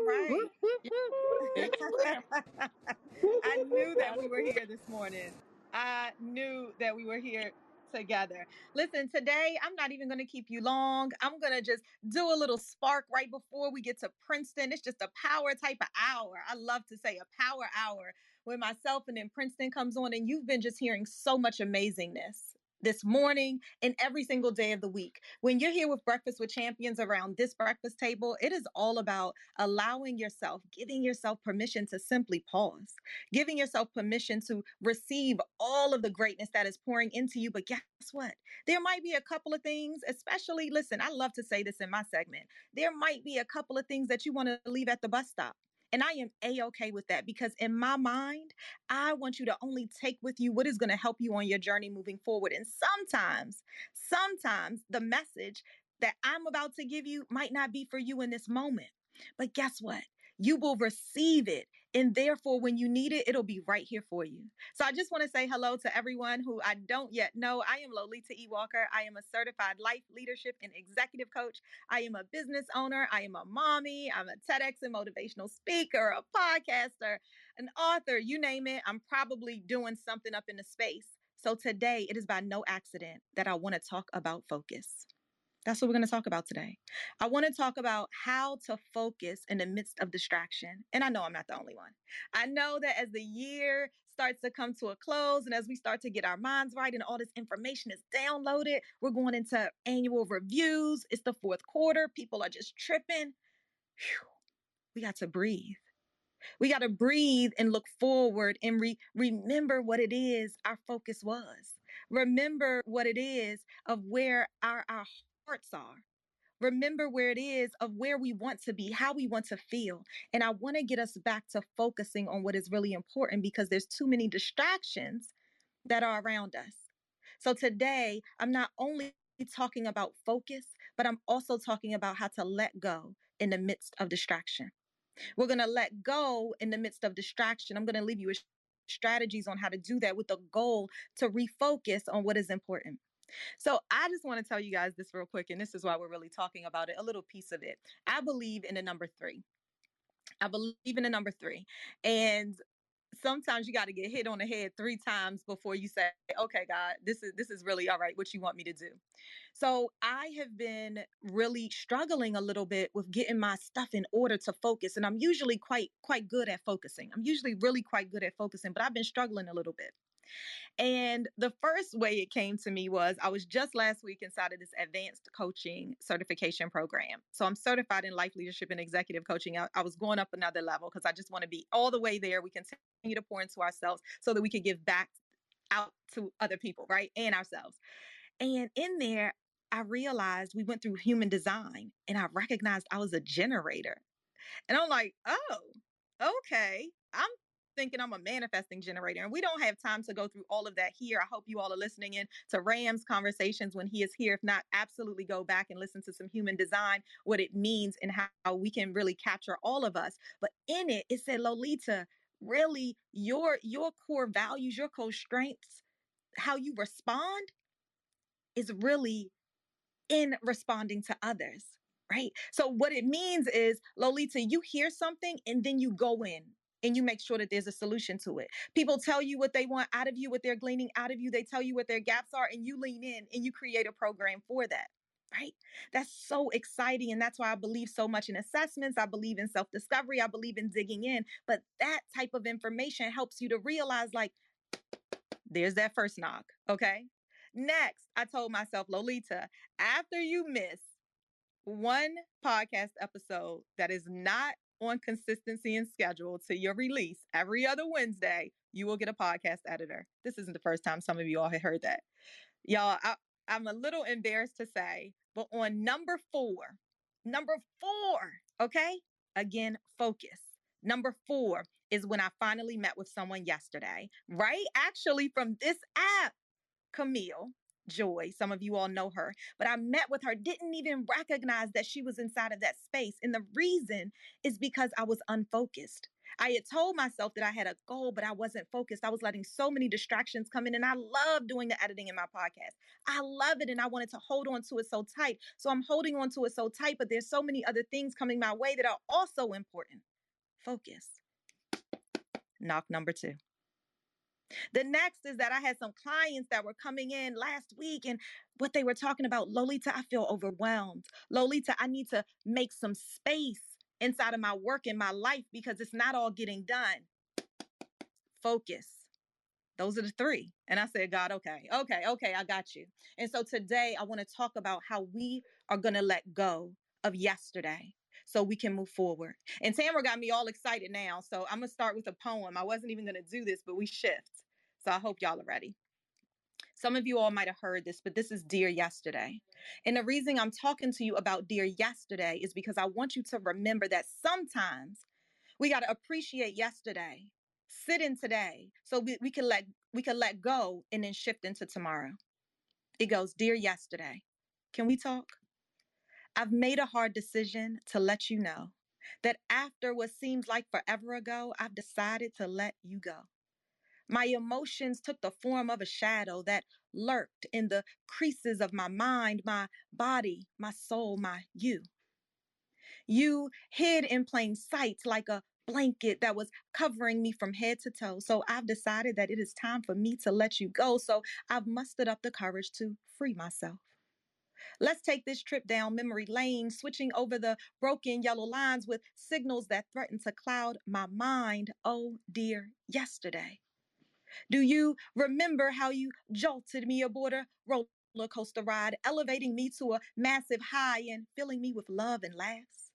All right. I knew that we were here this morning. I knew that we were here together. Listen, today I'm not even going to keep you long. I'm going to just do a little spark right before we get to Princeton. It's just a power type of hour. I love to say a power hour when myself and then Princeton comes on, and you've been just hearing so much amazingness this morning and every single day of the week. When you're here with Breakfast with Champions around this breakfast table, it is all about allowing yourself, giving yourself permission to simply pause, giving yourself permission to receive all of the greatness that is pouring into you. But guess what? There might be a couple of things, especially, listen, I love to say this in my segment. There might be a couple of things that you want to leave at the bus stop. And I am a okay with that because in my mind, I want you to only take with you what is going to help you on your journey moving forward. And sometimes, sometimes the message that I'm about to give you might not be for you in this moment. But guess what? You will receive it and therefore, when you need it, it'll be right here for you. So I just want to say hello to everyone who I don't yet know. I am Lolita E. Walker. I am a certified life leadership and executive coach. I am a business owner. I am a mommy. I'm a TEDx and motivational speaker, a podcaster, an author, you name it. I'm probably doing something up in the space. So today, it is by no accident that I want to talk about focus. That's what we're going to talk about today. I want to talk about how to focus in the midst of distraction. And I know I'm not the only one. I know that as the year starts to come to a close and as we start to get our minds right and all this information is downloaded, we're going into annual reviews. It's the fourth quarter. People are just tripping. Whew. We got to breathe. We got to breathe and look forward and re- remember what it is our focus was. Remember what it is of where our, our hearts are. Remember where it is of where we want to be, how we want to feel. And I want to get us back to focusing on what is really important because there's too many distractions that are around us. So today, I'm not only talking about focus, but I'm also talking about how to let go in the midst of distraction. We're going to let go in the midst of distraction. I'm going to leave you with strategies on how to do that with the goal to refocus on what is important. So I just want to tell you guys this real quick, and this is why we're really talking about it, a little piece of it. I believe in the number three. I believe in the number three. And sometimes you got to get hit on the head three times before you say okay god this is this is really all right what you want me to do so i have been really struggling a little bit with getting my stuff in order to focus and i'm usually quite quite good at focusing i'm usually really quite good at focusing but i've been struggling a little bit and the first way it came to me was I was just last week inside of this advanced coaching certification program. So I'm certified in life leadership and executive coaching. I, I was going up another level because I just want to be all the way there. We continue to pour into ourselves so that we can give back out to other people, right? And ourselves. And in there, I realized we went through human design and I recognized I was a generator. And I'm like, oh, okay. I'm thinking I'm a manifesting generator. And we don't have time to go through all of that here. I hope you all are listening in to Ram's conversations when he is here. If not, absolutely go back and listen to some human design, what it means and how we can really capture all of us. But in it, it said, Lolita, really your your core values, your core strengths, how you respond is really in responding to others right? So what it means is, Lolita, you hear something and then you go in and you make sure that there's a solution to it. People tell you what they want out of you, what they're gleaning out of you. They tell you what their gaps are, and you lean in and you create a program for that. Right? That's so exciting. And that's why I believe so much in assessments. I believe in self discovery. I believe in digging in. But that type of information helps you to realize, like, there's that first knock. Okay. Next, I told myself, Lolita, after you miss one podcast episode that is not on consistency and schedule to your release every other Wednesday, you will get a podcast editor. This isn't the first time some of you all have heard that. Y'all, I, I'm a little embarrassed to say, but on number four, number four, okay? Again, focus. Number four is when I finally met with someone yesterday, right? Actually, from this app, Camille. Joy. Some of you all know her, but I met with her, didn't even recognize that she was inside of that space. And the reason is because I was unfocused. I had told myself that I had a goal, but I wasn't focused. I was letting so many distractions come in, and I love doing the editing in my podcast. I love it, and I wanted to hold on to it so tight. So I'm holding on to it so tight, but there's so many other things coming my way that are also important. Focus. Knock number two. The next is that I had some clients that were coming in last week and what they were talking about, Lolita, I feel overwhelmed. Lolita, I need to make some space inside of my work and my life because it's not all getting done. Focus. Those are the three. And I said, God, okay, okay, okay, I got you. And so today I want to talk about how we are going to let go of yesterday so we can move forward. And Tamara got me all excited now. So I'm going to start with a poem. I wasn't even going to do this, but we shift. So I hope y'all are ready. Some of you all might have heard this, but this is Dear Yesterday. And the reason I'm talking to you about Dear Yesterday is because I want you to remember that sometimes we got to appreciate yesterday, sit in today, so we, we can let we can let go and then shift into tomorrow. It goes, Dear Yesterday, can we talk? I've made a hard decision to let you know that after what seems like forever ago, I've decided to let you go. My emotions took the form of a shadow that lurked in the creases of my mind, my body, my soul, my you. You hid in plain sight like a blanket that was covering me from head to toe. So I've decided that it is time for me to let you go. So I've mustered up the courage to free myself. Let's take this trip down memory lane, switching over the broken yellow lines with signals that threaten to cloud my mind. Oh dear, yesterday. Do you remember how you jolted me aboard a roller coaster ride, elevating me to a massive high and filling me with love and laughs?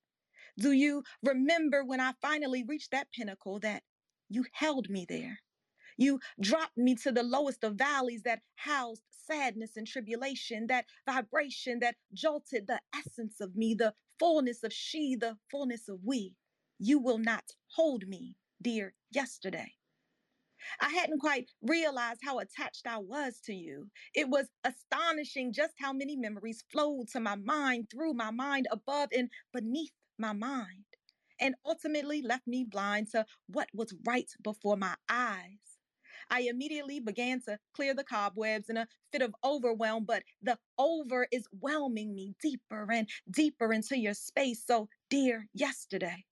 Do you remember when I finally reached that pinnacle that you held me there? You dropped me to the lowest of valleys that housed sadness and tribulation, that vibration that jolted the essence of me, the fullness of she, the fullness of we. You will not hold me, dear yesterday. I hadn't quite realized how attached I was to you. It was astonishing just how many memories flowed to my mind, through my mind, above and beneath my mind, and ultimately left me blind to what was right before my eyes. I immediately began to clear the cobwebs in a fit of overwhelm, but the over is whelming me deeper and deeper into your space. So, dear yesterday,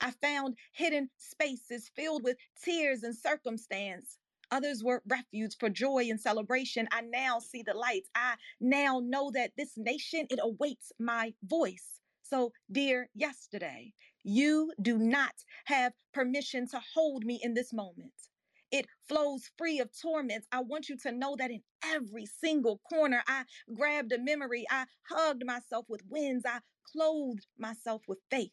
I found hidden spaces filled with tears and circumstance. Others were refuge for joy and celebration. I now see the light. I now know that this nation, it awaits my voice. So, dear yesterday, you do not have permission to hold me in this moment. It flows free of torments. I want you to know that in every single corner, I grabbed a memory. I hugged myself with wins. I clothed myself with faith.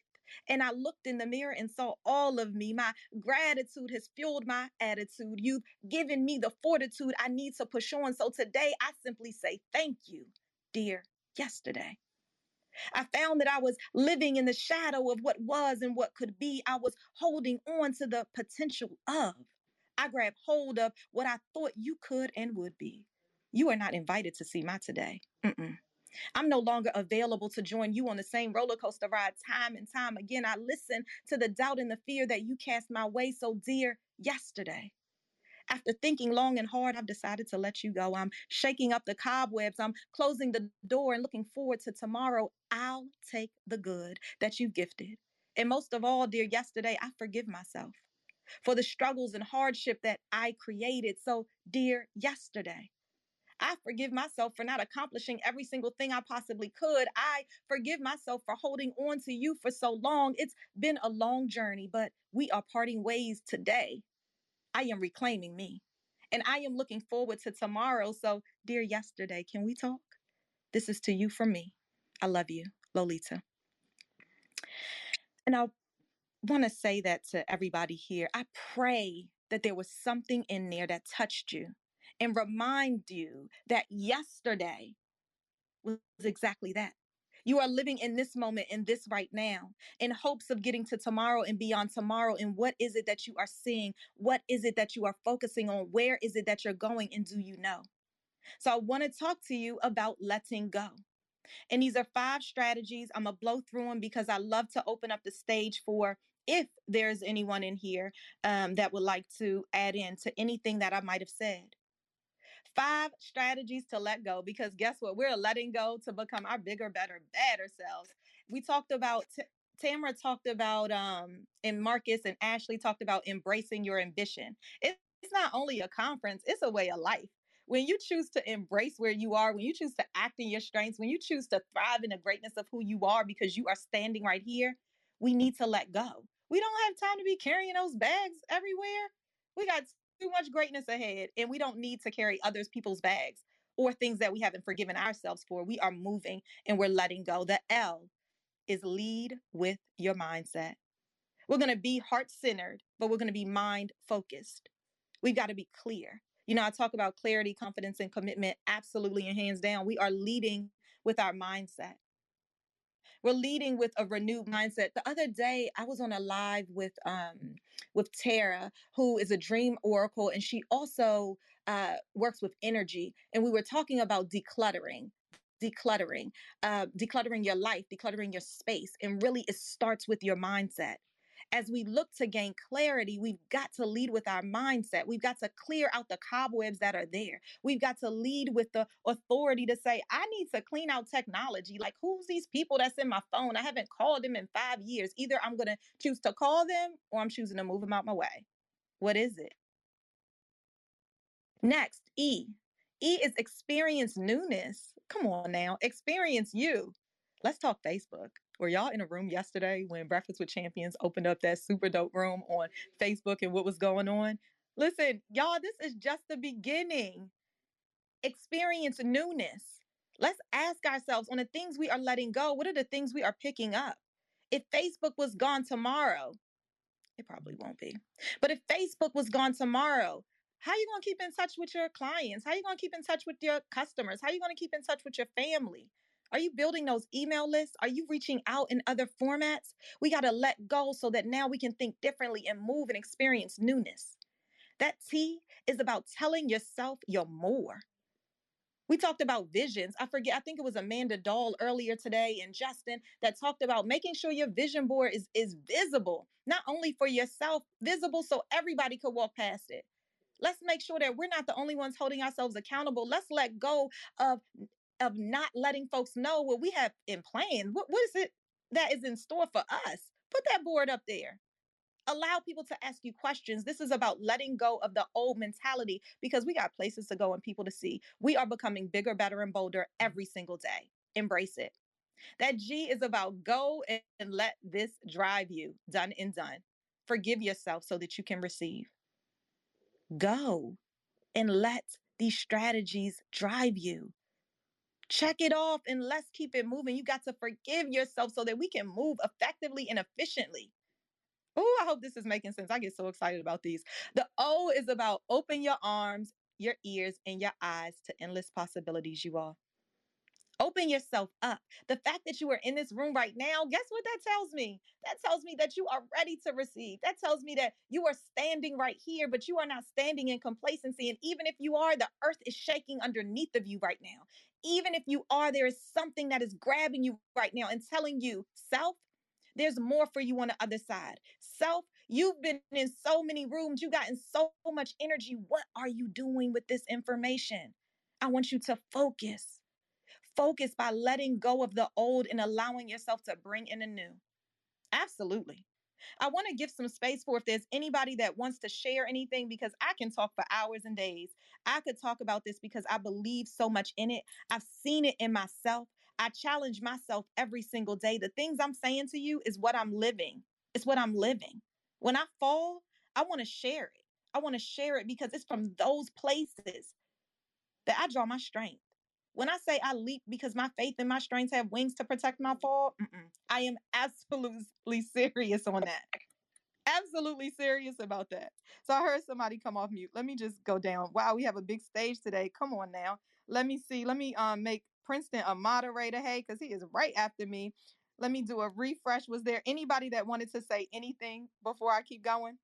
And I looked in the mirror and saw all of me. My gratitude has fueled my attitude. You've given me the fortitude I need to push on. So today I simply say thank you, dear yesterday. I found that I was living in the shadow of what was and what could be. I was holding on to the potential of. I grab hold of what I thought you could and would be. You are not invited to see my today. Mm-mm. I'm no longer available to join you on the same roller coaster ride time and time again. I listen to the doubt and the fear that you cast my way so dear yesterday. After thinking long and hard, I've decided to let you go. I'm shaking up the cobwebs. I'm closing the door and looking forward to tomorrow. I'll take the good that you gifted. And most of all, dear yesterday, I forgive myself for the struggles and hardship that I created. So, dear yesterday, I forgive myself for not accomplishing every single thing I possibly could. I forgive myself for holding on to you for so long. It's been a long journey, but we are parting ways today. I am reclaiming me. And I am looking forward to tomorrow. So, dear yesterday, can we talk? This is to you from me. I love you, Lolita. And I want to say that to everybody here. I pray that there was something in there that touched you and remind you that yesterday was exactly that. You are living in this moment, in this right now, in hopes of getting to tomorrow and beyond tomorrow. And what is it that you are seeing? What is it that you are focusing on? Where is it that you're going? And do you know? So I want to talk to you about letting go. And these are five strategies. I'm going to blow through them because I love to open up the stage for if there's anyone in here um, that would like to add in to anything that I might have said. Five strategies to let go because guess what? We're letting go to become our bigger, better, better selves. We talked about t- Tamara talked about um and Marcus and Ashley talked about embracing your ambition. It's not only a conference, it's a way of life. When you choose to embrace where you are, when you choose to act in your strengths, when you choose to thrive in the greatness of who you are because you are standing right here, we need to let go. We don't have time to be carrying those bags everywhere. We got too much greatness ahead, and we don't need to carry others people's bags or things that we haven't forgiven ourselves for. We are moving and we're letting go. The L is lead with your mindset. We're going to be heart centered, but we're going to be mind focused. We've got to be clear. You know, I talk about clarity, confidence, and commitment absolutely and hands down. We are leading with our mindset. We're leading with a renewed mindset. The other day, I was on a live with um with Tara, who is a dream oracle, and she also uh, works with energy. And we were talking about decluttering decluttering, uh, decluttering your life, decluttering your space. And really, it starts with your mindset as we look to gain clarity, we've got to lead with our mindset. We've got to clear out the cobwebs that are there. We've got to lead with the authority to say, I need to clean out technology. Like, who's these people that's in my phone? I haven't called them in five years. Either I'm going to choose to call them or I'm choosing to move them out my way. What is it? Next, E. E is experience newness. Come on now, experience you. Let's talk Facebook. Were y'all in a room yesterday when Breakfast with Champions opened up that super dope room on Facebook and what was going on? Listen, y'all, this is just the beginning. Experience newness. Let's ask ourselves on the things we are letting go, what are the things we are picking up? If Facebook was gone tomorrow, it probably won't be. But if Facebook was gone tomorrow, how are you going to keep in touch with your clients? How are you going to keep in touch with your customers? How are you going to keep in touch with your family? Are you building those email lists? Are you reaching out in other formats? We got to let go so that now we can think differently and move and experience newness. That T is about telling yourself you're more. We talked about visions. I forget, I think it was Amanda Dahl earlier today and Justin that talked about making sure your vision board is, is visible, not only for yourself, visible so everybody could walk past it. Let's make sure that we're not the only ones holding ourselves accountable. Let's let go of of not letting folks know what we have in plan. What, what is it that is in store for us? Put that board up there. Allow people to ask you questions. This is about letting go of the old mentality because we got places to go and people to see. We are becoming bigger, better, and bolder every single day. Embrace it. That G is about go and let this drive you. Done and done. Forgive yourself so that you can receive. Go and let these strategies drive you. Check it off and let's keep it moving. You got to forgive yourself so that we can move effectively and efficiently. Oh, I hope this is making sense. I get so excited about these. The O is about open your arms, your ears, and your eyes to endless possibilities, you all. Open yourself up. The fact that you are in this room right now, guess what that tells me? That tells me that you are ready to receive. That tells me that you are standing right here, but you are not standing in complacency. And even if you are, the earth is shaking underneath of you right now. Even if you are, there is something that is grabbing you right now and telling you, self, there's more for you on the other side. Self, you've been in so many rooms, you've gotten so much energy. What are you doing with this information? I want you to focus. Focus by letting go of the old and allowing yourself to bring in the new. Absolutely. I want to give some space for if there's anybody that wants to share anything because I can talk for hours and days. I could talk about this because I believe so much in it. I've seen it in myself. I challenge myself every single day. The things I'm saying to you is what I'm living. It's what I'm living. When I fall, I want to share it. I want to share it because it's from those places that I draw my strength. When I say I leap because my faith and my strengths have wings to protect my fall, I am absolutely serious on that. Absolutely serious about that. So I heard somebody come off mute. Let me just go down. Wow, we have a big stage today. Come on now. Let me see. Let me um make Princeton a moderator. Hey, because he is right after me. Let me do a refresh. Was there anybody that wanted to say anything before I keep going?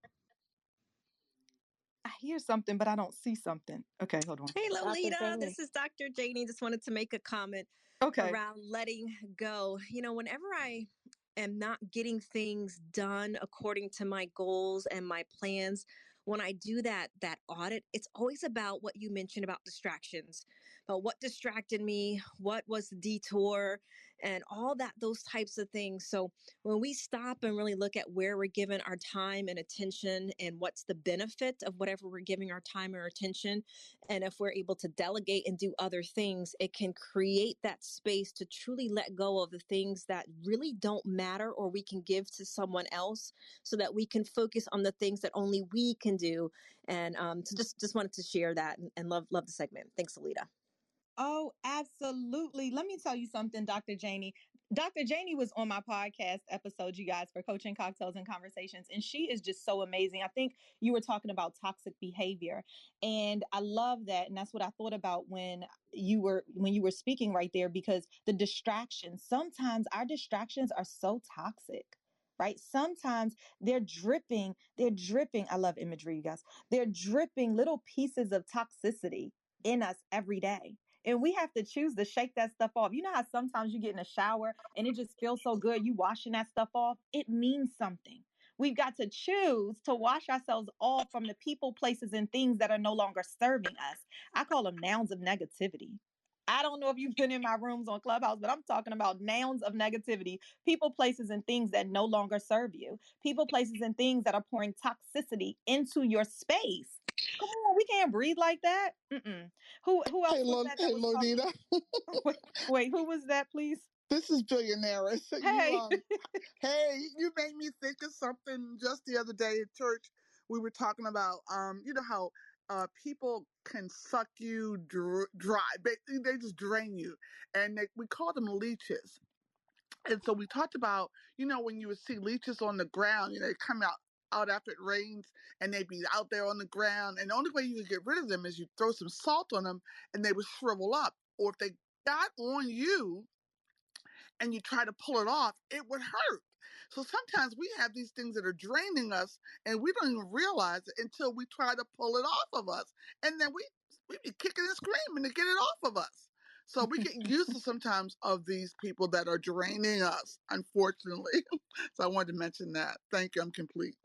Hear something, but I don't see something. Okay, hold on. Hey, Lolita, this is Dr. Janie. Just wanted to make a comment Okay. around letting go. You know, whenever I am not getting things done according to my goals and my plans, when I do that that audit, it's always about what you mentioned about distractions. About what distracted me, what was the detour, and all that those types of things. So when we stop and really look at where we're giving our time and attention and what's the benefit of whatever we're giving our time or attention, and if we're able to delegate and do other things, it can create that space to truly let go of the things that really don't matter or we can give to someone else so that we can focus on the things that only we can do. And um, so just, just wanted to share that and, and love, love the segment. Thanks, Alita. Oh, absolutely. Let me tell you something, Dr. Janie. Dr. Janie was on my podcast episode, you guys, for coaching cocktails and conversations, and she is just so amazing. I think you were talking about toxic behavior, and I love that, and that's what I thought about when you were when you were speaking right there, because the distractions. Sometimes our distractions are so toxic. Right. Sometimes they're dripping, they're dripping. I love imagery, you guys. They're dripping little pieces of toxicity in us every day and we have to choose to shake that stuff off. You know how sometimes you get in a shower and it just feels so good, you washing that stuff off? It means something. We've got to choose to wash ourselves off from the people, places, and things that are no longer serving us. I call them nouns of negativity. I don't know if you've been in my rooms on Clubhouse, but I'm talking about nouns of negativity, people, places, and things that no longer serve you, people, places, and things that are pouring toxicity into your space. Come on, we can't breathe like that. Mm-mm. Who who else Hey, Lo- that that hey? Lonita. Wait, wait, who was that, please? This is Billionaires. You, Hey, um, hey, you made me think of something just the other day at church. We were talking about, um, you know how uh, people can suck you dr- dry. They, they just drain you, and they, we call them leeches. And so we talked about, you know, when you would see leeches on the ground, you know, they come out out after it rains and they'd be out there on the ground. And the only way you could get rid of them is you throw some salt on them and they would shrivel up. Or if they got on you and you try to pull it off, it would hurt. So sometimes we have these things that are draining us and we don't even realize it until we try to pull it off of us. And then we we be kicking and screaming to get it off of us. So we get used to sometimes of these people that are draining us, unfortunately. so I wanted to mention that. Thank you. I'm complete.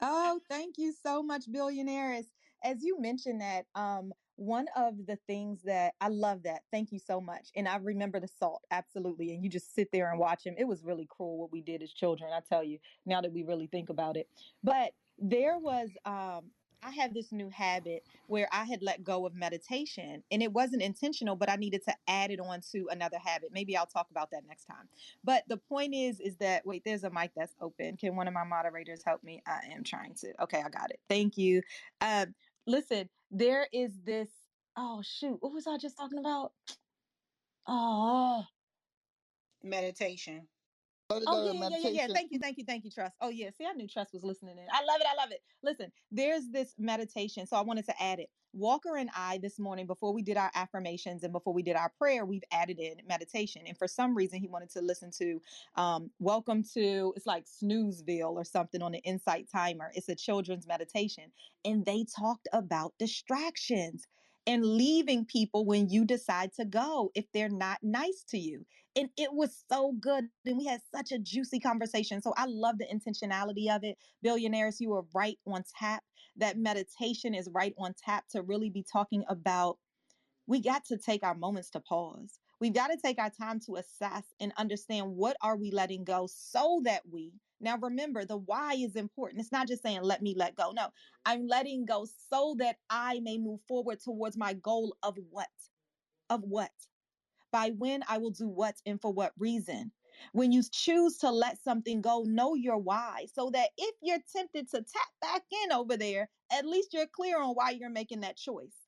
Oh, thank you so much, billionaires. As you mentioned that, um, one of the things that I love that. Thank you so much. And I remember the salt, absolutely. And you just sit there and watch him. It was really cruel what we did as children, I tell you, now that we really think about it. But there was um I had this new habit where I had let go of meditation and it wasn't intentional, but I needed to add it on to another habit. Maybe I'll talk about that next time. But the point is, is that wait, there's a mic that's open. Can one of my moderators help me? I am trying to. Okay, I got it. Thank you. Um, listen, there is this. Oh shoot, what was I just talking about? Oh, meditation. Oh yeah, yeah, yeah, yeah. Thank you, thank you, thank you, Trust. Oh yeah, see, I knew Trust was listening in. I love it, I love it. Listen, there's this meditation, so I wanted to add it. Walker and I this morning, before we did our affirmations and before we did our prayer, we've added in meditation. And for some reason, he wanted to listen to um, "Welcome to" it's like Snoozeville or something on the Insight Timer. It's a children's meditation, and they talked about distractions and leaving people when you decide to go if they're not nice to you. And it was so good. And we had such a juicy conversation. So I love the intentionality of it. Billionaires, you were right on tap. That meditation is right on tap to really be talking about we got to take our moments to pause. We've got to take our time to assess and understand what are we letting go so that we now remember the why is important. It's not just saying let me let go. No, I'm letting go so that I may move forward towards my goal of what? Of what? By when I will do what and for what reason. When you choose to let something go, know your why so that if you're tempted to tap back in over there, at least you're clear on why you're making that choice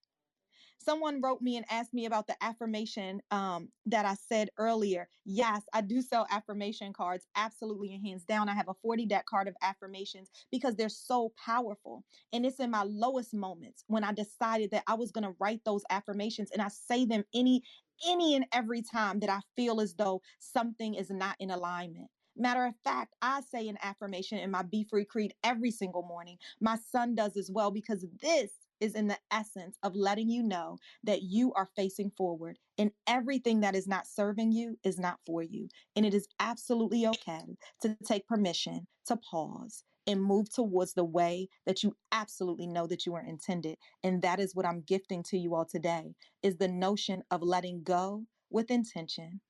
someone wrote me and asked me about the affirmation um, that I said earlier. Yes, I do sell affirmation cards, absolutely, and hands down. I have a 40 deck card of affirmations because they're so powerful. And it's in my lowest moments when I decided that I was going to write those affirmations and I say them any any and every time that I feel as though something is not in alignment. Matter of fact, I say an affirmation in my Be Free Creed every single morning. My son does as well because this is in the essence of letting you know that you are facing forward and everything that is not serving you is not for you. And it is absolutely okay to take permission to pause and move towards the way that you absolutely know that you are intended. And that is what I'm gifting to you all today is the notion of letting go with intention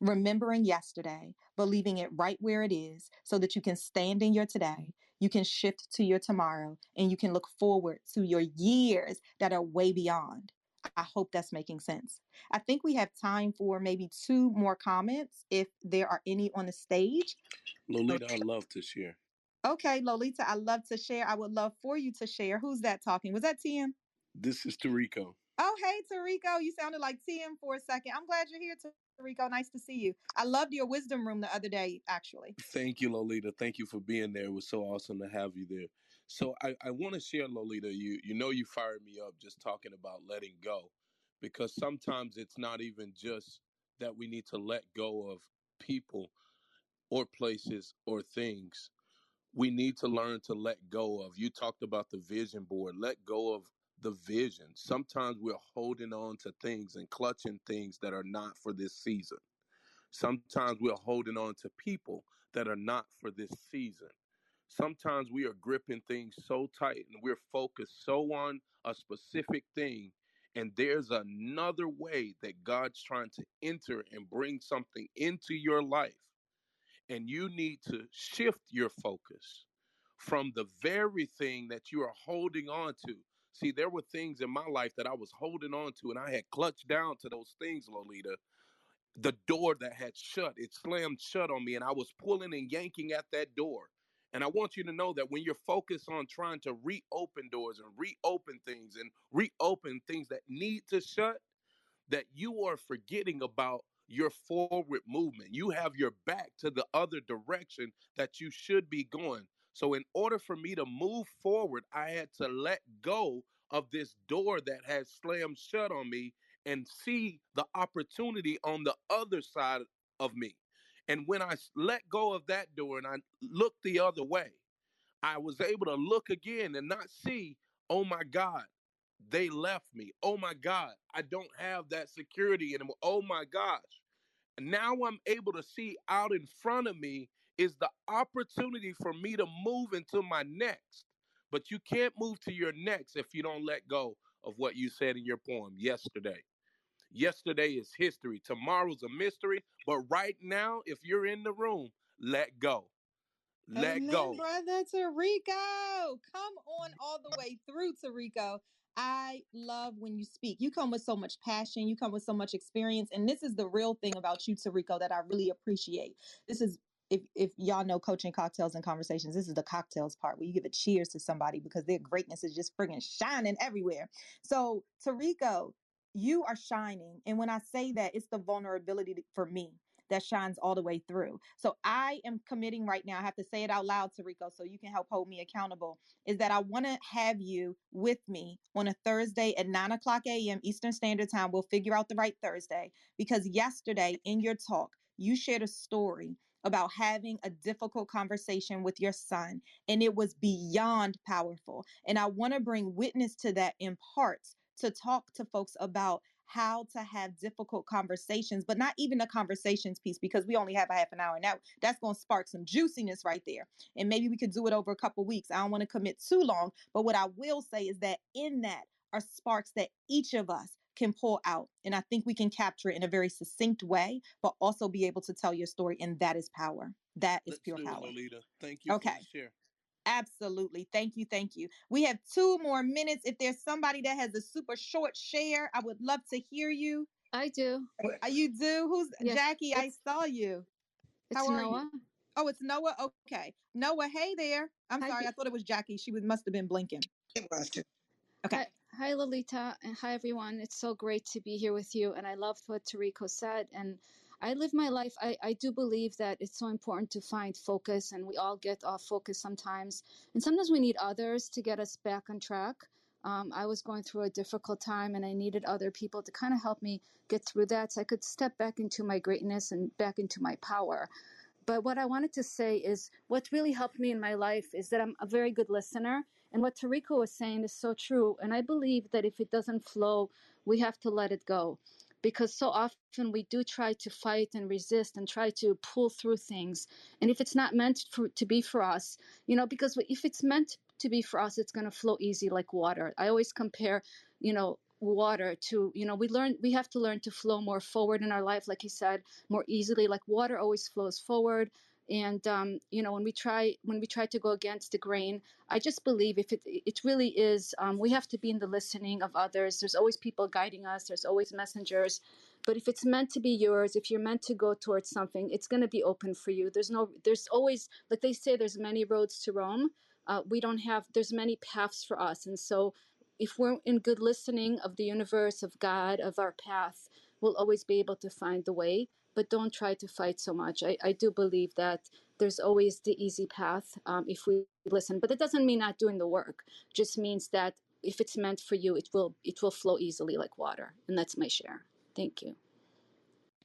remembering yesterday, believing it right where it is so that you can stand in your today, you can shift to your tomorrow, and you can look forward to your years that are way beyond. I hope that's making sense. I think we have time for maybe two more comments if there are any on the stage. Lolita, I'd love to share. Okay, Lolita, I love to share. I would love for you to share. Who's that talking? Was that TM? This is Tarico. Oh, hey, Tarico. You sounded like TM for a second. I'm glad you're here, Rico, nice to see you. I loved your wisdom room the other day, actually. Thank you, Lolita. Thank you for being there. It was so awesome to have you there. So I, I want to share, Lolita, you you know you fired me up just talking about letting go. Because sometimes it's not even just that we need to let go of people or places or things. We need to learn to let go of. You talked about the vision board. Let go of the vision. Sometimes we're holding on to things and clutching things that are not for this season. Sometimes we're holding on to people that are not for this season. Sometimes we are gripping things so tight and we're focused so on a specific thing. And there's another way that God's trying to enter and bring something into your life. And you need to shift your focus from the very thing that you are holding on to See, there were things in my life that I was holding on to, and I had clutched down to those things, Lolita. The door that had shut, it slammed shut on me, and I was pulling and yanking at that door. And I want you to know that when you're focused on trying to reopen doors and reopen things and reopen things that need to shut, that you are forgetting about your forward movement. You have your back to the other direction that you should be going. So, in order for me to move forward, I had to let go of this door that had slammed shut on me and see the opportunity on the other side of me. And when I let go of that door and I looked the other way, I was able to look again and not see, oh my God, they left me. Oh my God, I don't have that security anymore. Oh my gosh. Now I'm able to see out in front of me is the opportunity for me to move into my next. But you can't move to your next if you don't let go of what you said in your poem yesterday. Yesterday is history. Tomorrow's a mystery. But right now, if you're in the room, let go. Let Amen, go. brother Tarico. Come on all the way through, Tarico. I love when you speak. You come with so much passion, you come with so much experience. And this is the real thing about you, Tarico, that I really appreciate. This is if if y'all know coaching cocktails and conversations, this is the cocktails part where you give a cheers to somebody because their greatness is just friggin' shining everywhere. So, Tarico, you are shining. And when I say that, it's the vulnerability for me that shines all the way through. So I am committing right now. I have to say it out loud, Rico, so you can help hold me accountable. Is that I want to have you with me on a Thursday at 9 o'clock a.m. Eastern Standard Time. We'll figure out the right Thursday because yesterday in your talk, you shared a story about having a difficult conversation with your son, and it was beyond powerful. And I want to bring witness to that in parts to talk to folks about how to have difficult conversations, but not even the conversations piece because we only have a half an hour now. That's going to spark some juiciness right there. And maybe we could do it over a couple weeks. I don't want to commit too long, but what I will say is that in that are sparks that each of us can pull out. And I think we can capture it in a very succinct way, but also be able to tell your story. And that is power. That is Let's pure do power. It, Lolita. Thank you. Okay. share. Absolutely. Thank you. Thank you. We have two more minutes. If there's somebody that has a super short share, I would love to hear you. I do. Uh, You do? Who's Yes, Jackie? I saw you. It's How are you? Noah. Oh, it's Noah. Okay. Noah, hey there. I'm Hi, sorry. Be- I thought it was Jackie. She was, must have been blinking. It was. Okay. Hi, Lolita, and hi, everyone. It's so great to be here with you. And I loved what Tariko said. And I live my life. I, I do believe that it's so important to find focus, and we all get off focus sometimes. And sometimes we need others to get us back on track. Um, I was going through a difficult time, and I needed other people to kind of help me get through that so I could step back into my greatness and back into my power. But what I wanted to say is what really helped me in my life is that I'm a very good listener. And what Tariko was saying is so true. And I believe that if it doesn't flow, we have to let it go. Because so often we do try to fight and resist and try to pull through things. And if it's not meant for, to be for us, you know, because if it's meant to be for us, it's going to flow easy like water. I always compare, you know, water to, you know, we learn, we have to learn to flow more forward in our life, like he said, more easily. Like water always flows forward and um, you know when we try when we try to go against the grain i just believe if it it really is um, we have to be in the listening of others. There's always people guiding us. There's always messengers. But if it's meant to be yours if you're meant to go towards something it's going to be open for you. There's no there's always like they say there's many roads to rome. Uh, we don't have there's many paths for us. And so if we're in good listening of the universe of god of our path we'll always be able to find the way but don't try to fight so much. I, I do believe that there's always the easy path um, if we listen, but it doesn't mean not doing the work. Just means that if it's meant for you, it will it will flow easily like water, and that's my share. Thank you.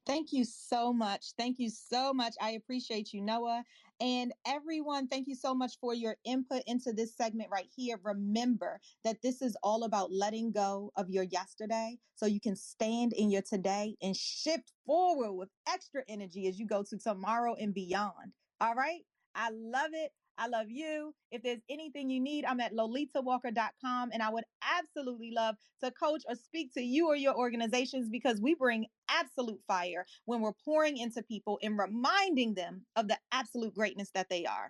Thank you so much. Thank you so much. I appreciate you, Noah. And everyone, thank you so much for your input into this segment right here. Remember that this is all about letting go of your yesterday so you can stand in your today and shift forward with extra energy as you go to tomorrow and beyond. All right? I love it. I love you. If there's anything you need, I'm at lolitawalker.com and I would absolutely love to coach or speak to you or your organizations because we bring absolute fire when we're pouring into people and reminding them of the absolute greatness that they are.